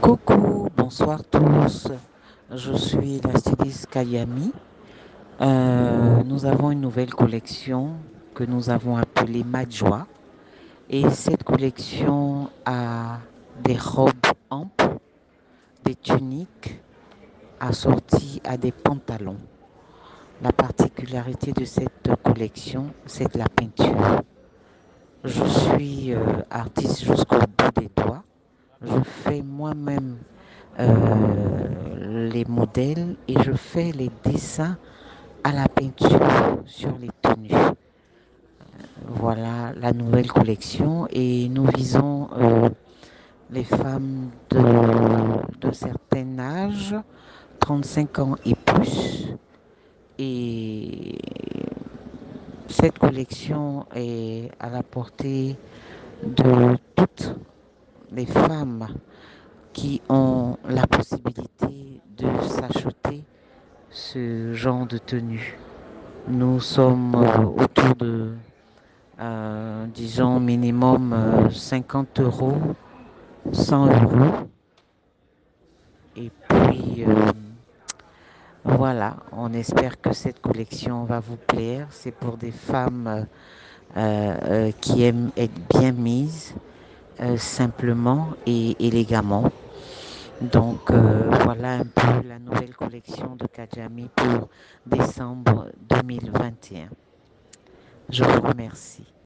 Coucou, bonsoir tous. Je suis la styliste Kayami. Euh, nous avons une nouvelle collection que nous avons appelée Majwa. Et cette collection a des robes amples, des tuniques assorties à des pantalons. La particularité de cette collection, c'est de la peinture. Je suis euh, artiste jusqu'au bout. Je fais moi-même euh, les modèles et je fais les dessins à la peinture sur les tenues. Voilà la nouvelle collection et nous visons euh, les femmes de, de certain âge, 35 ans et plus. Et cette collection est à la portée de toutes les femmes qui ont la possibilité de s'acheter ce genre de tenue. Nous sommes euh, autour de, euh, disons, minimum euh, 50 euros, 100 euros. Et puis, euh, voilà, on espère que cette collection va vous plaire. C'est pour des femmes euh, euh, qui aiment être bien mises, euh, simplement et élégamment. Donc euh, voilà un peu la nouvelle collection de Kajami pour décembre 2021. Je vous remercie.